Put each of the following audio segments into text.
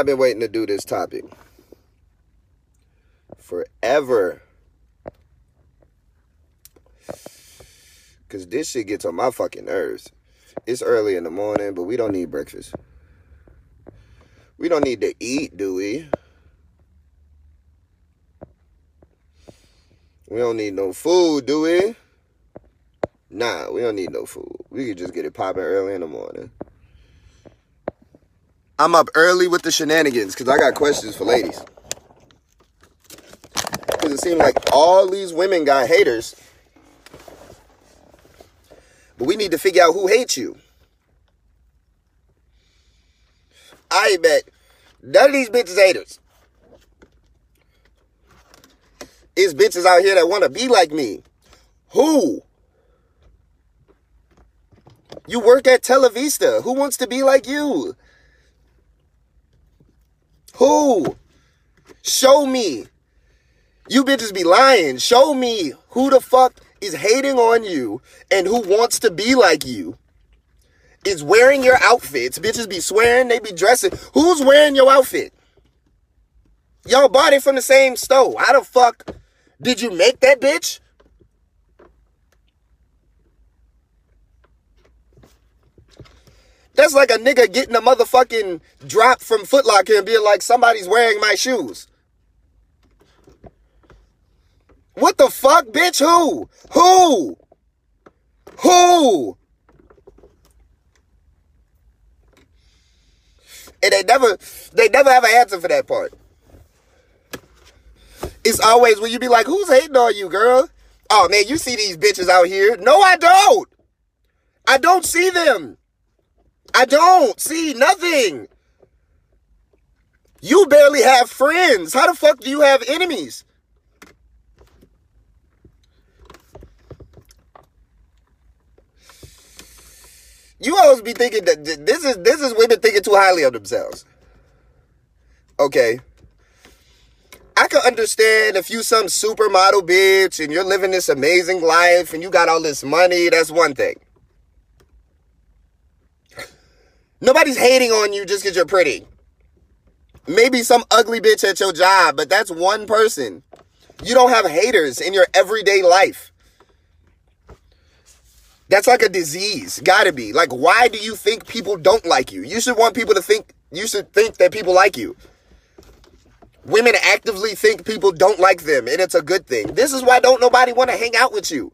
I've been waiting to do this topic forever. Cause this shit gets on my fucking nerves. It's early in the morning, but we don't need breakfast. We don't need to eat, do we? We don't need no food, do we? Nah, we don't need no food. We could just get it popping early in the morning. I'm up early with the shenanigans because I got questions for ladies. Because it seems like all these women got haters. But we need to figure out who hates you. I bet none of these bitches haters. Is bitches out here that want to be like me. Who? You work at Televista. Who wants to be like you? Who? Show me. You bitches be lying. Show me who the fuck is hating on you and who wants to be like you. Is wearing your outfits. Bitches be swearing they be dressing. Who's wearing your outfit? Y'all bought it from the same store. How the fuck did you make that bitch? That's like a nigga getting a motherfucking drop from Footlocker and being like, somebody's wearing my shoes. What the fuck, bitch? Who? Who? Who? And they never, they never have an answer for that part. It's always when you be like, who's hating on you, girl? Oh man, you see these bitches out here. No, I don't. I don't see them. I don't see nothing. You barely have friends. How the fuck do you have enemies? You always be thinking that this is this is women thinking too highly of themselves. Okay. I can understand if you some supermodel bitch and you're living this amazing life and you got all this money, that's one thing. Nobody's hating on you just because you're pretty. Maybe some ugly bitch at your job, but that's one person. You don't have haters in your everyday life. That's like a disease. Gotta be. Like, why do you think people don't like you? You should want people to think, you should think that people like you. Women actively think people don't like them, and it's a good thing. This is why don't nobody want to hang out with you.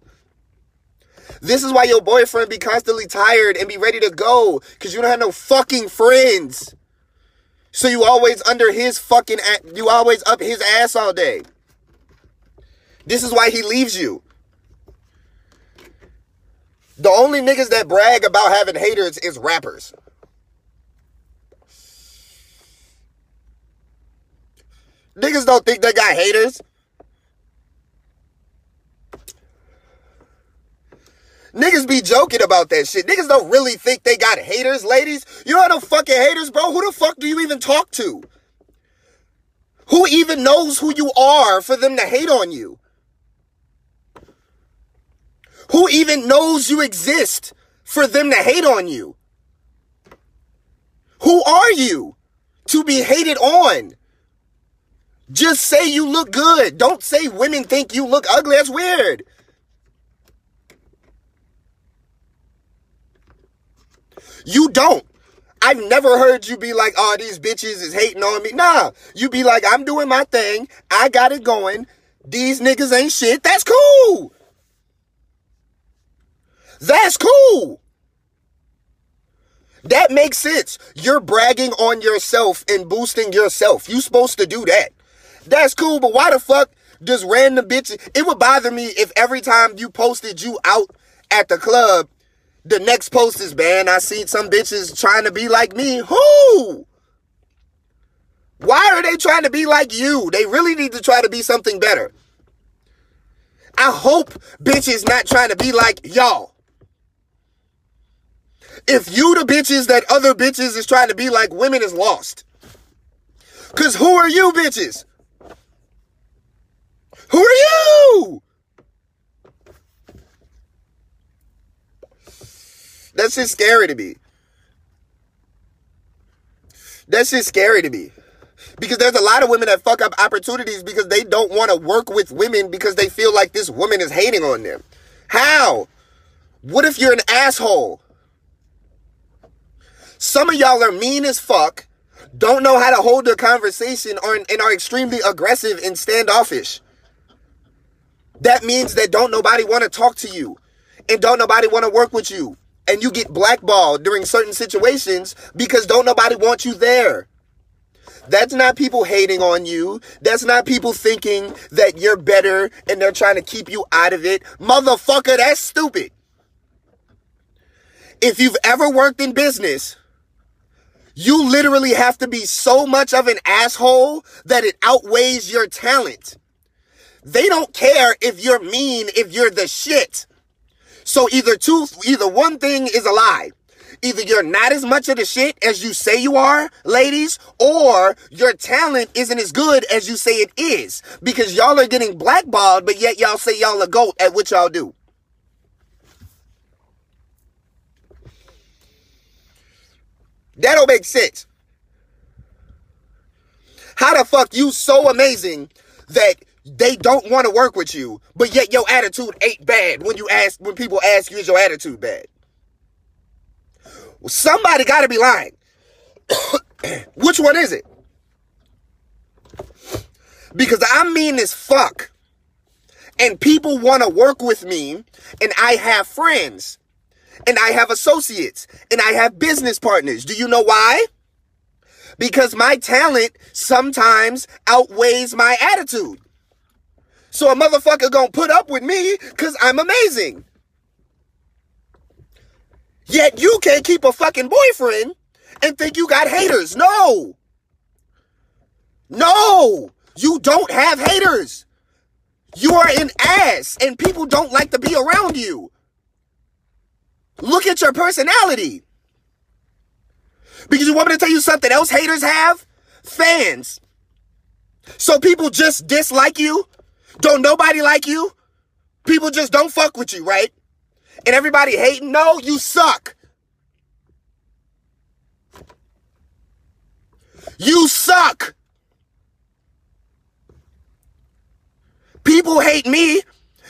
This is why your boyfriend be constantly tired and be ready to go because you don't have no fucking friends. So you always under his fucking, you always up his ass all day. This is why he leaves you. The only niggas that brag about having haters is rappers. Niggas don't think they got haters. Niggas be joking about that shit. Niggas don't really think they got haters, ladies. You have no fucking haters, bro. Who the fuck do you even talk to? Who even knows who you are for them to hate on you? Who even knows you exist for them to hate on you? Who are you to be hated on? Just say you look good. Don't say women think you look ugly. That's weird. You don't. I've never heard you be like, oh, these bitches is hating on me. Nah, you be like, I'm doing my thing. I got it going. These niggas ain't shit. That's cool. That's cool. That makes sense. You're bragging on yourself and boosting yourself. You supposed to do that. That's cool, but why the fuck does random bitches? It would bother me if every time you posted you out at the club, the next post is, banned. I see some bitches trying to be like me. Who? Why are they trying to be like you? They really need to try to be something better. I hope bitches not trying to be like y'all. If you the bitches that other bitches is trying to be like, women is lost. Cause who are you bitches? Who are you? That's just scary to me. That's just scary to me. Because there's a lot of women that fuck up opportunities because they don't want to work with women because they feel like this woman is hating on them. How? What if you're an asshole? Some of y'all are mean as fuck, don't know how to hold a conversation, or, and are extremely aggressive and standoffish. That means that don't nobody want to talk to you and don't nobody want to work with you. And you get blackballed during certain situations because don't nobody want you there. That's not people hating on you. That's not people thinking that you're better and they're trying to keep you out of it. Motherfucker, that's stupid. If you've ever worked in business, you literally have to be so much of an asshole that it outweighs your talent. They don't care if you're mean, if you're the shit. So either two, either one thing is a lie. Either you're not as much of the shit as you say you are, ladies, or your talent isn't as good as you say it is. Because y'all are getting blackballed, but yet y'all say y'all a goat at what y'all do. That don't make sense. How the fuck you so amazing that they don't want to work with you, but yet your attitude ain't bad when you ask when people ask you is your attitude bad? Well, somebody got to be lying. Which one is it? Because I'm mean as fuck. And people want to work with me, and I have friends, and I have associates, and I have business partners. Do you know why? Because my talent sometimes outweighs my attitude. So a motherfucker gonna put up with me because I'm amazing. Yet you can't keep a fucking boyfriend and think you got haters. No. No. You don't have haters. You are an ass and people don't like to be around you. Look at your personality. Because you want me to tell you something else haters have? Fans. So people just dislike you don't nobody like you? People just don't fuck with you, right? And everybody hating? No, you suck. You suck. People hate me.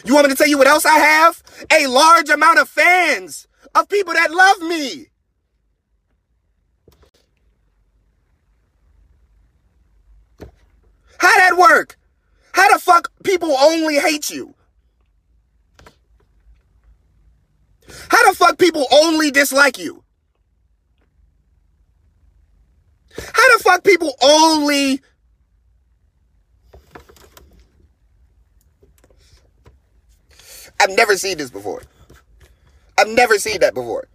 You want me to tell you what else I have? A large amount of fans of people that love me. How that work? Fuck people only hate you? How the fuck people only dislike you? How the fuck people only I've never seen this before. I've never seen that before.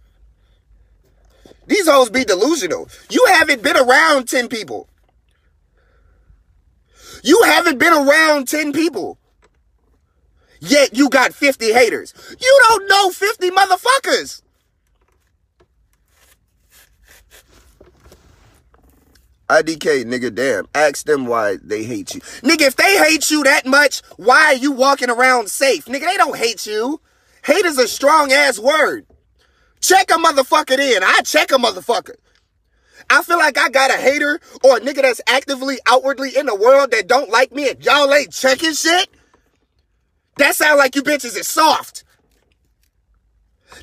These hoes be delusional. You haven't been around 10 people. You haven't been around 10 people. Yet you got 50 haters. You don't know 50 motherfuckers. IDK, nigga, damn. Ask them why they hate you. Nigga, if they hate you that much, why are you walking around safe? Nigga, they don't hate you. Hate is a strong ass word. Check a motherfucker in. I check a motherfucker. I feel like I got a hater or a nigga that's actively outwardly in the world that don't like me and y'all ain't checking shit. That sound like you bitches is soft.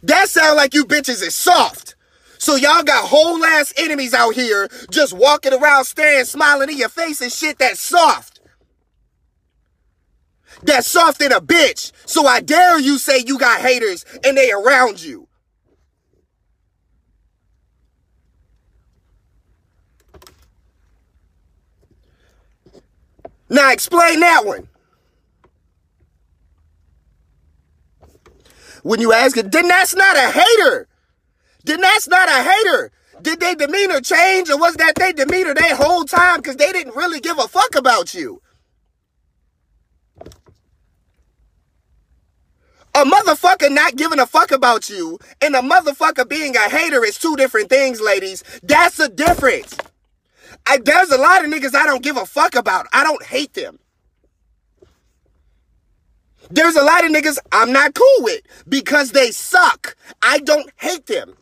That sound like you bitches is soft. So y'all got whole ass enemies out here just walking around staring, smiling in your face and shit that's soft. That's soft in a bitch. So I dare you say you got haters and they around you. Now explain that one. When you ask it, then that's not a hater. Then that's not a hater. Did their demeanor change or was that their demeanor that whole time because they didn't really give a fuck about you? A motherfucker not giving a fuck about you and a motherfucker being a hater is two different things, ladies. That's the difference. I, there's a lot of niggas I don't give a fuck about. I don't hate them. There's a lot of niggas I'm not cool with because they suck. I don't hate them.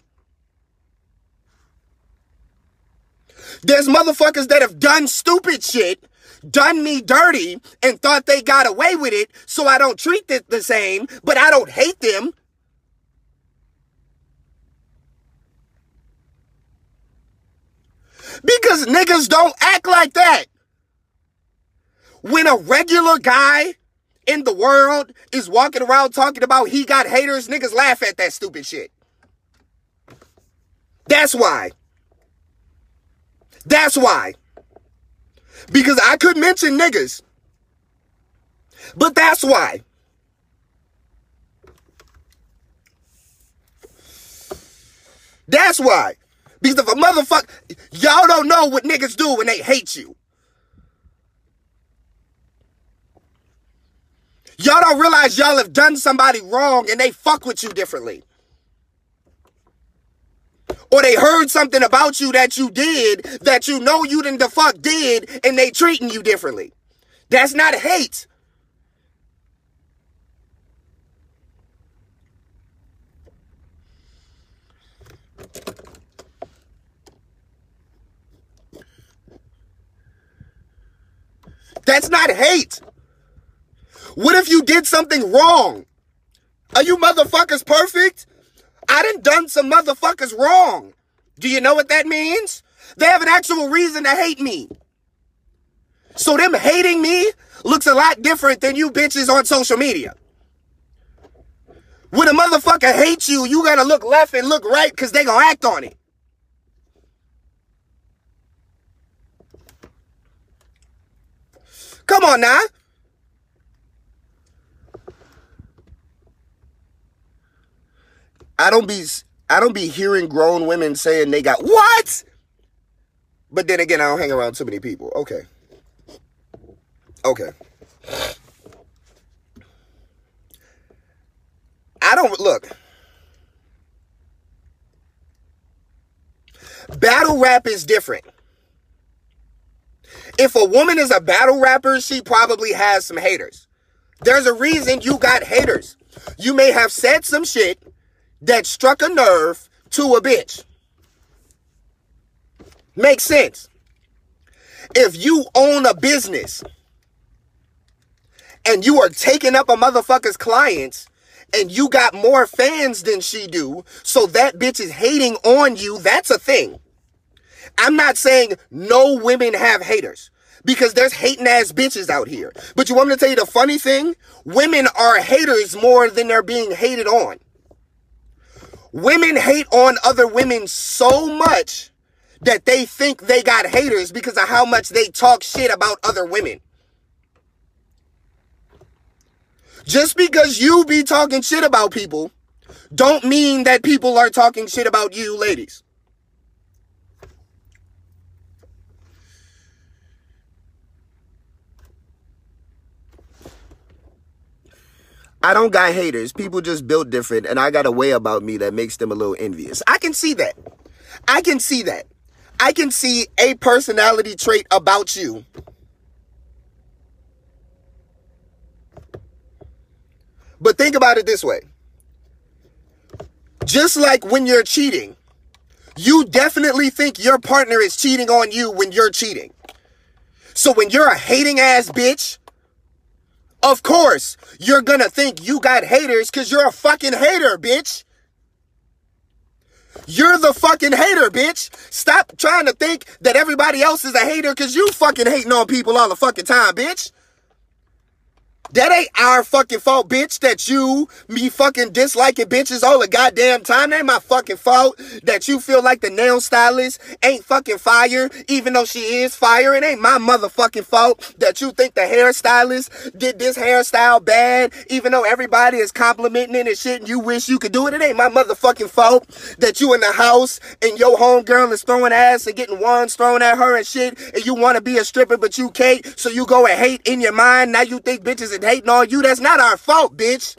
There's motherfuckers that have done stupid shit, done me dirty, and thought they got away with it, so I don't treat it the same, but I don't hate them. Because niggas don't act like that. When a regular guy in the world is walking around talking about he got haters, niggas laugh at that stupid shit. That's why. That's why. Because I could mention niggas. But that's why. That's why. Because if a motherfucker, y'all don't know what niggas do when they hate you. Y'all don't realize y'all have done somebody wrong and they fuck with you differently. Or they heard something about you that you did that you know you didn't the fuck did and they treating you differently. That's not hate. That's not hate. What if you did something wrong? Are you motherfuckers perfect? I done done some motherfuckers wrong. Do you know what that means? They have an actual reason to hate me. So them hating me looks a lot different than you bitches on social media. When a motherfucker hates you, you gotta look left and look right because they gonna act on it. Come on now. I don't be I don't be hearing grown women saying they got what? But then again, I don't hang around too many people. Okay. Okay. I don't look. Battle rap is different. If a woman is a battle rapper, she probably has some haters. There's a reason you got haters. You may have said some shit that struck a nerve to a bitch. Makes sense. If you own a business and you are taking up a motherfucker's clients and you got more fans than she do, so that bitch is hating on you, that's a thing. I'm not saying no women have haters because there's hating ass bitches out here. But you want me to tell you the funny thing? Women are haters more than they're being hated on. Women hate on other women so much that they think they got haters because of how much they talk shit about other women. Just because you be talking shit about people don't mean that people are talking shit about you, ladies. I don't got haters. People just built different, and I got a way about me that makes them a little envious. I can see that. I can see that. I can see a personality trait about you. But think about it this way. Just like when you're cheating, you definitely think your partner is cheating on you when you're cheating. So when you're a hating ass bitch of course, you're gonna think you got haters because you're a fucking hater, bitch. You're the fucking hater, bitch. Stop trying to think that everybody else is a hater because you fucking hating on people all the fucking time, bitch. That ain't our fucking fault, bitch, that you me fucking disliking bitches all the goddamn time. That ain't my fucking fault that you feel like the nail stylist ain't fucking fire, even though she is fire. It ain't my motherfucking fault that you think the hairstylist did this hairstyle bad, even though everybody is complimenting it and shit and you wish you could do it. It ain't my motherfucking fault that you in the house and your homegirl is throwing ass and getting wands thrown at her and shit and you want to be a stripper but you can't, so you go and hate in your mind. Now you think bitches and hating on you. That's not our fault, bitch.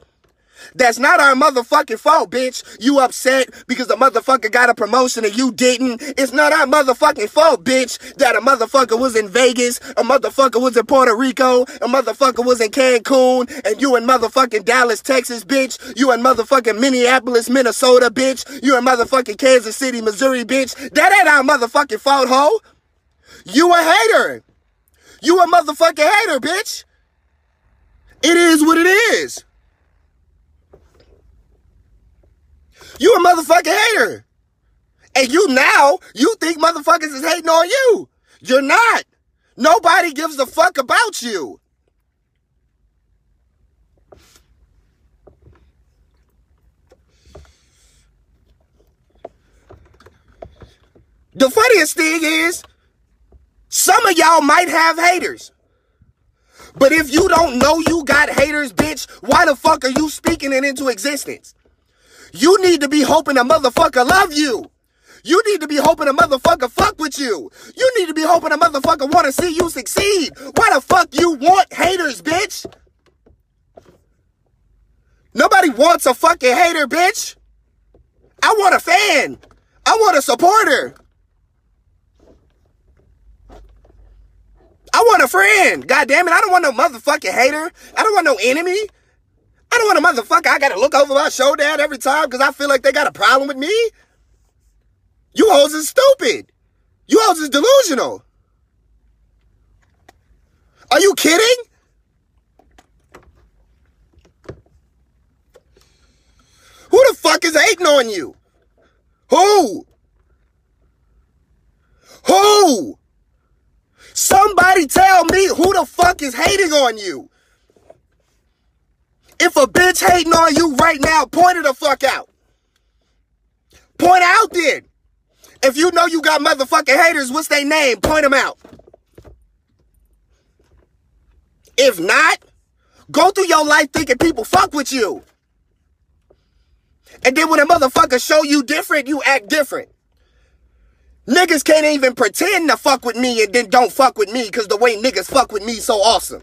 That's not our motherfucking fault, bitch. You upset because the motherfucker got a promotion and you didn't. It's not our motherfucking fault, bitch, that a motherfucker was in Vegas, a motherfucker was in Puerto Rico, a motherfucker was in Cancun, and you in motherfucking Dallas, Texas, bitch. You in motherfucking Minneapolis, Minnesota, bitch. You in motherfucking Kansas City, Missouri, bitch. That ain't our motherfucking fault, hoe. You a hater. You a motherfucking hater, bitch. It is what it is. You a motherfucking hater. And you now, you think motherfuckers is hating on you. You're not. Nobody gives a fuck about you. The funniest thing is, some of y'all might have haters. But if you don't know you got haters, bitch, why the fuck are you speaking it into existence? You need to be hoping a motherfucker love you. You need to be hoping a motherfucker fuck with you. You need to be hoping a motherfucker want to see you succeed. Why the fuck you want haters, bitch? Nobody wants a fucking hater, bitch. I want a fan. I want a supporter. I want a friend. God damn it. I don't want no motherfucking hater. I don't want no enemy. I don't want a motherfucker I gotta look over my shoulder at every time because I feel like they got a problem with me. You hoes is stupid. You hoes is delusional. Are you kidding? Who the fuck is hating on you? Who? Who? Somebody tell me who the fuck is hating on you. If a bitch hating on you right now, point it the fuck out. Point out then. If you know you got motherfucking haters, what's their name? Point them out. If not, go through your life thinking people fuck with you. And then when a motherfucker show you different, you act different. Niggas can't even pretend to fuck with me and then don't fuck with me because the way niggas fuck with me so awesome.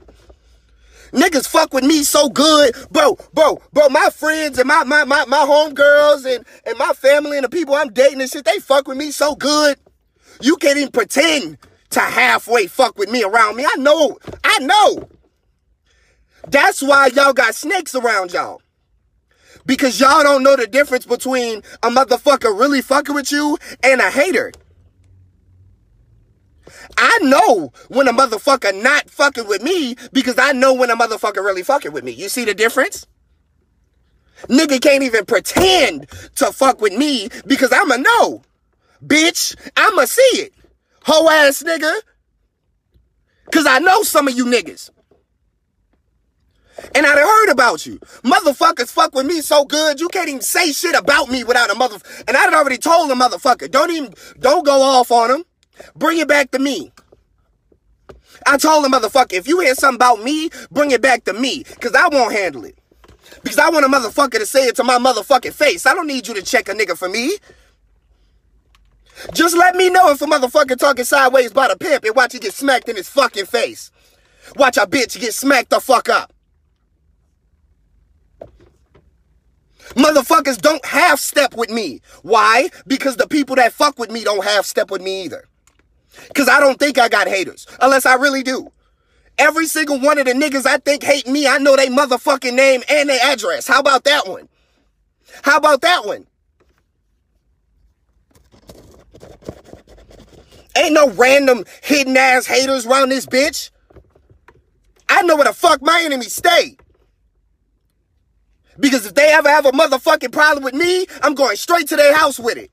Niggas fuck with me so good. Bro, bro, bro, my friends and my my my, my homegirls and, and my family and the people I'm dating and shit, they fuck with me so good. You can't even pretend to halfway fuck with me around me. I know, I know. That's why y'all got snakes around y'all. Because y'all don't know the difference between a motherfucker really fucking with you and a hater. I know when a motherfucker not fucking with me because I know when a motherfucker really fucking with me. You see the difference? Nigga can't even pretend to fuck with me because I'm a no. Bitch, I'ma see it. Ho ass nigga. Cause I know some of you niggas. And I heard about you. Motherfuckers fuck with me so good, you can't even say shit about me without a mother. And I done already told the motherfucker, don't even, don't go off on him. Bring it back to me. I told the motherfucker, if you hear something about me, bring it back to me. Because I won't handle it. Because I want a motherfucker to say it to my motherfucking face. I don't need you to check a nigga for me. Just let me know if a motherfucker talking sideways by the pimp and watch you get smacked in his fucking face. Watch a bitch get smacked the fuck up. Motherfuckers don't half step with me. Why? Because the people that fuck with me don't half step with me either. Because I don't think I got haters, unless I really do. Every single one of the niggas I think hate me, I know they motherfucking name and their address. How about that one? How about that one? Ain't no random hidden ass haters around this bitch. I know where the fuck my enemies stay. Because if they ever have a motherfucking problem with me, I'm going straight to their house with it.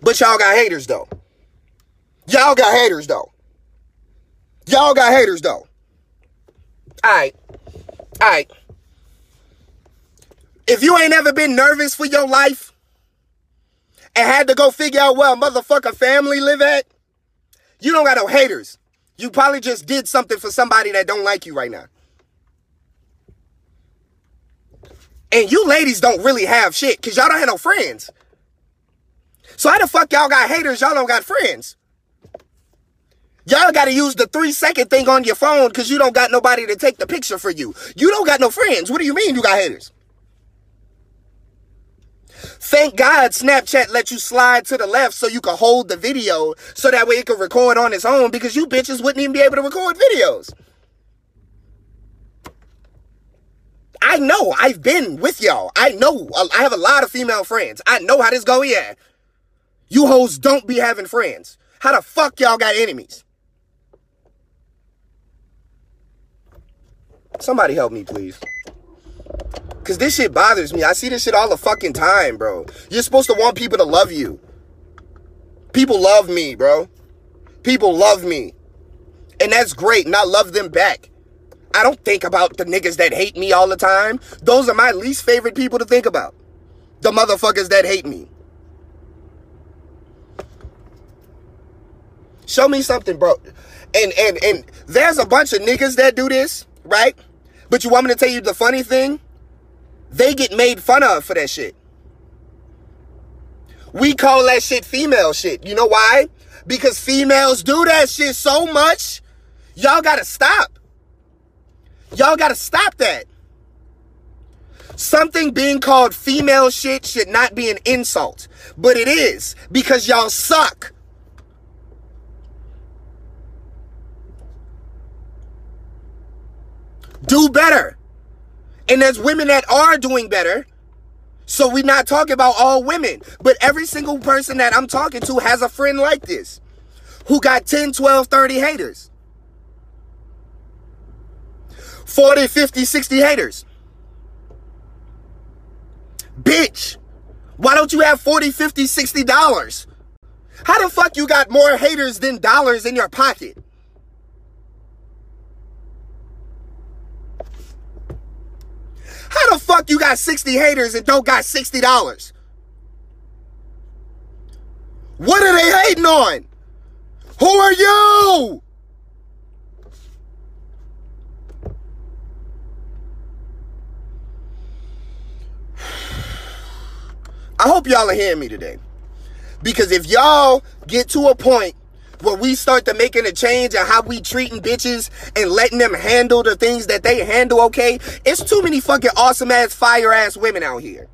But y'all got haters though. Y'all got haters though. Y'all got haters though. Alright. Alright. If you ain't ever been nervous for your life and had to go figure out where a motherfucker family live at, you don't got no haters. You probably just did something for somebody that don't like you right now. And you ladies don't really have shit because y'all don't have no friends. So how the fuck y'all got haters? Y'all don't got friends. Y'all got to use the three second thing on your phone because you don't got nobody to take the picture for you. You don't got no friends. What do you mean you got haters? Thank God Snapchat let you slide to the left so you could hold the video so that way it could record on its own because you bitches wouldn't even be able to record videos. I know. I've been with y'all. I know. I have a lot of female friends. I know how this go. Yeah. You hoes don't be having friends. How the fuck y'all got enemies? Somebody help me, please. Cause this shit bothers me. I see this shit all the fucking time, bro. You're supposed to want people to love you. People love me, bro. People love me. And that's great. And I love them back. I don't think about the niggas that hate me all the time. Those are my least favorite people to think about. The motherfuckers that hate me. Show me something, bro. And and and there's a bunch of niggas that do this, right? But you want me to tell you the funny thing? They get made fun of for that shit. We call that shit female shit. You know why? Because females do that shit so much. Y'all gotta stop. Y'all gotta stop that. Something being called female shit should not be an insult, but it is because y'all suck. Do better. And there's women that are doing better. So we're not talking about all women, but every single person that I'm talking to has a friend like this who got 10, 12, 30 haters. 40, 50, 60 haters. Bitch, why don't you have 40, 50, 60 dollars? How the fuck you got more haters than dollars in your pocket? How the fuck you got 60 haters and don't got $60? What are they hating on? Who are you? I hope y'all are hearing me today. Because if y'all get to a point where we start to making a change in how we treating bitches and letting them handle the things that they handle okay, it's too many fucking awesome ass, fire ass women out here.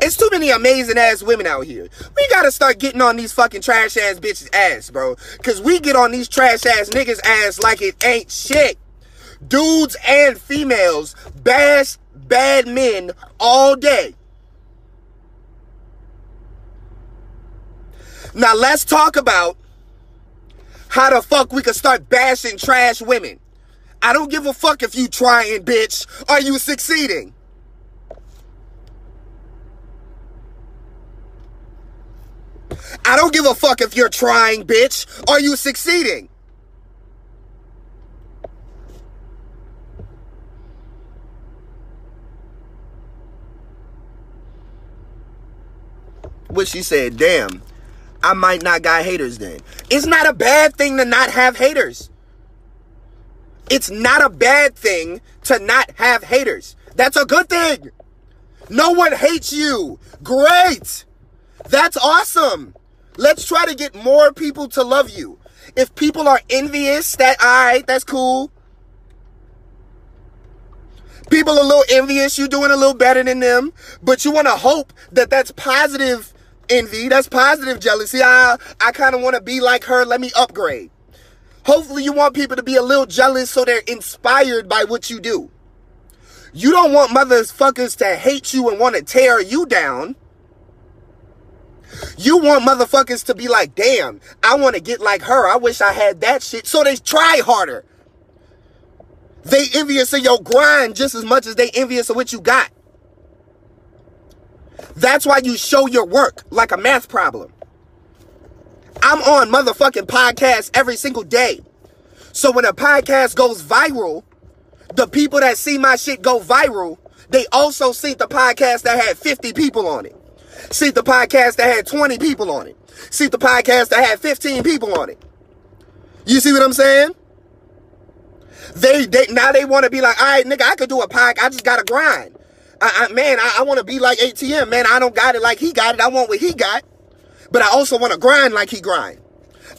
It's too many amazing ass women out here. We gotta start getting on these fucking trash ass bitches ass, bro. Cause we get on these trash ass niggas ass like it ain't shit. Dudes and females bash bad men all day. Now let's talk about how the fuck we could start bashing trash women. I don't give a fuck if you trying, bitch. Are you succeeding? I don't give a fuck if you're trying, bitch. Are you succeeding? What she said, damn. I might not got haters then. It's not a bad thing to not have haters. It's not a bad thing to not have haters. That's a good thing. No one hates you. Great. That's awesome. Let's try to get more people to love you. If people are envious, that all right, that's cool. People a little envious, you're doing a little better than them, but you want to hope that that's positive envy. That's positive jealousy. I I kind of want to be like her. Let me upgrade. Hopefully you want people to be a little jealous so they're inspired by what you do. You don't want motherfuckers to hate you and want to tear you down. You want motherfuckers to be like, damn, I want to get like her. I wish I had that shit. So they try harder. They envious of your grind just as much as they envious of what you got. That's why you show your work like a math problem. I'm on motherfucking podcasts every single day. So when a podcast goes viral, the people that see my shit go viral, they also see the podcast that had 50 people on it. See the podcast that had 20 people on it. See the podcast that had 15 people on it. You see what I'm saying? They, they now they want to be like, all right, nigga, I could do a podcast. I just gotta grind. I, I man, I, I want to be like ATM. Man, I don't got it like he got it. I want what he got. But I also want to grind like he grind.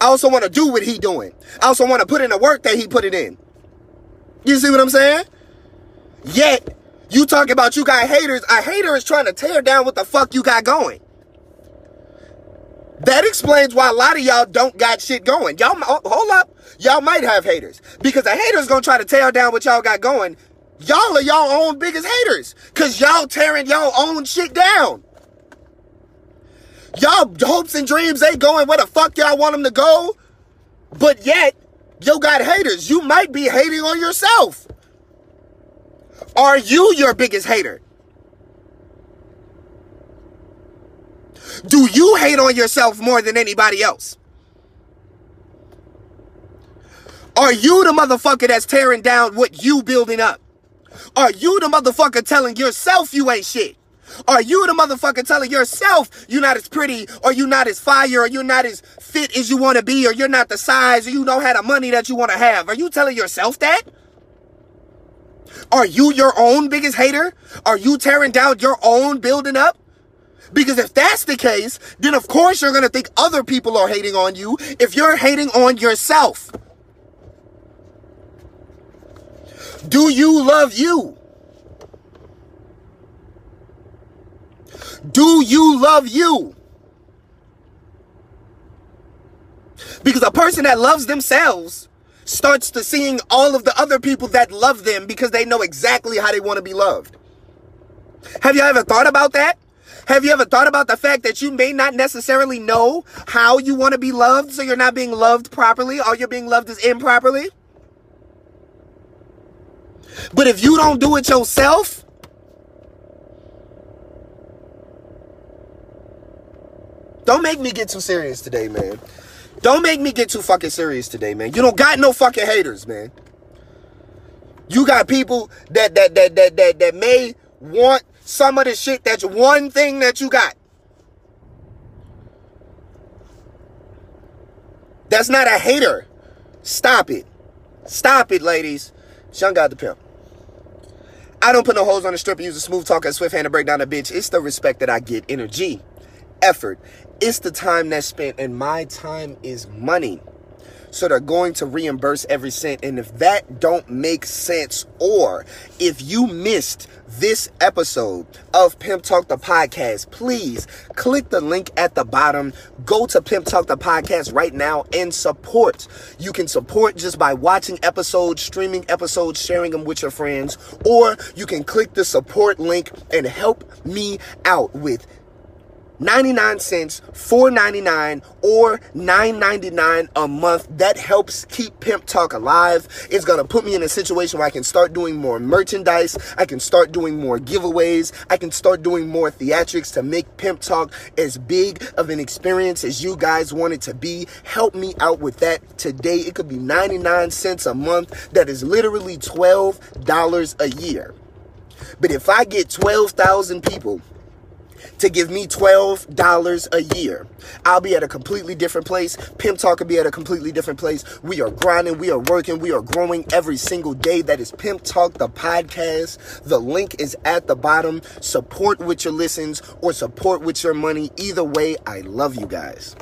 I also want to do what he doing. I also want to put in the work that he put it in. You see what I'm saying? Yet, you talk about you got haters. A hater is trying to tear down what the fuck you got going. That explains why a lot of y'all don't got shit going. Y'all, oh, hold up. Y'all might have haters. Because a hater is going to try to tear down what y'all got going Y'all are y'all own biggest haters. Cause y'all tearing y'all own shit down. Y'all hopes and dreams ain't going where the fuck y'all want them to go. But yet, you got haters. You might be hating on yourself. Are you your biggest hater? Do you hate on yourself more than anybody else? Are you the motherfucker that's tearing down what you building up? Are you the motherfucker telling yourself you ain't shit? Are you the motherfucker telling yourself you're not as pretty or you're not as fire or you're not as fit as you want to be or you're not the size or you don't have the money that you want to have? Are you telling yourself that? Are you your own biggest hater? Are you tearing down your own building up? Because if that's the case, then of course you're going to think other people are hating on you if you're hating on yourself. Do you love you? Do you love you? Because a person that loves themselves starts to seeing all of the other people that love them because they know exactly how they want to be loved. Have you ever thought about that? Have you ever thought about the fact that you may not necessarily know how you want to be loved, so you're not being loved properly, or you're being loved as improperly? But if you don't do it yourself, don't make me get too serious today, man. Don't make me get too fucking serious today, man. You don't got no fucking haters, man. You got people that that that that that, that may want some of the shit that's one thing that you got. That's not a hater. Stop it. Stop it, ladies. Young God the Pimp. I don't put no holes on the strip and use a smooth talk and swift hand to break down a bitch. It's the respect that I get, energy, effort. It's the time that's spent, and my time is money. So they're going to reimburse every cent. And if that don't make sense, or if you missed this episode of Pimp Talk the podcast, please click the link at the bottom. Go to Pimp Talk the podcast right now and support. You can support just by watching episodes, streaming episodes, sharing them with your friends, or you can click the support link and help me out with 99 cents, 4.99 or 9.99 a month. That helps keep Pimp Talk alive. It's going to put me in a situation where I can start doing more merchandise. I can start doing more giveaways. I can start doing more theatrics to make Pimp Talk as big of an experience as you guys want it to be. Help me out with that today. It could be 99 cents a month. That is literally $12 a year. But if I get 12,000 people to give me $12 a year. I'll be at a completely different place. Pimp Talk will be at a completely different place. We are grinding, we are working, we are growing every single day. That is Pimp Talk, the podcast. The link is at the bottom. Support with your listens or support with your money. Either way, I love you guys.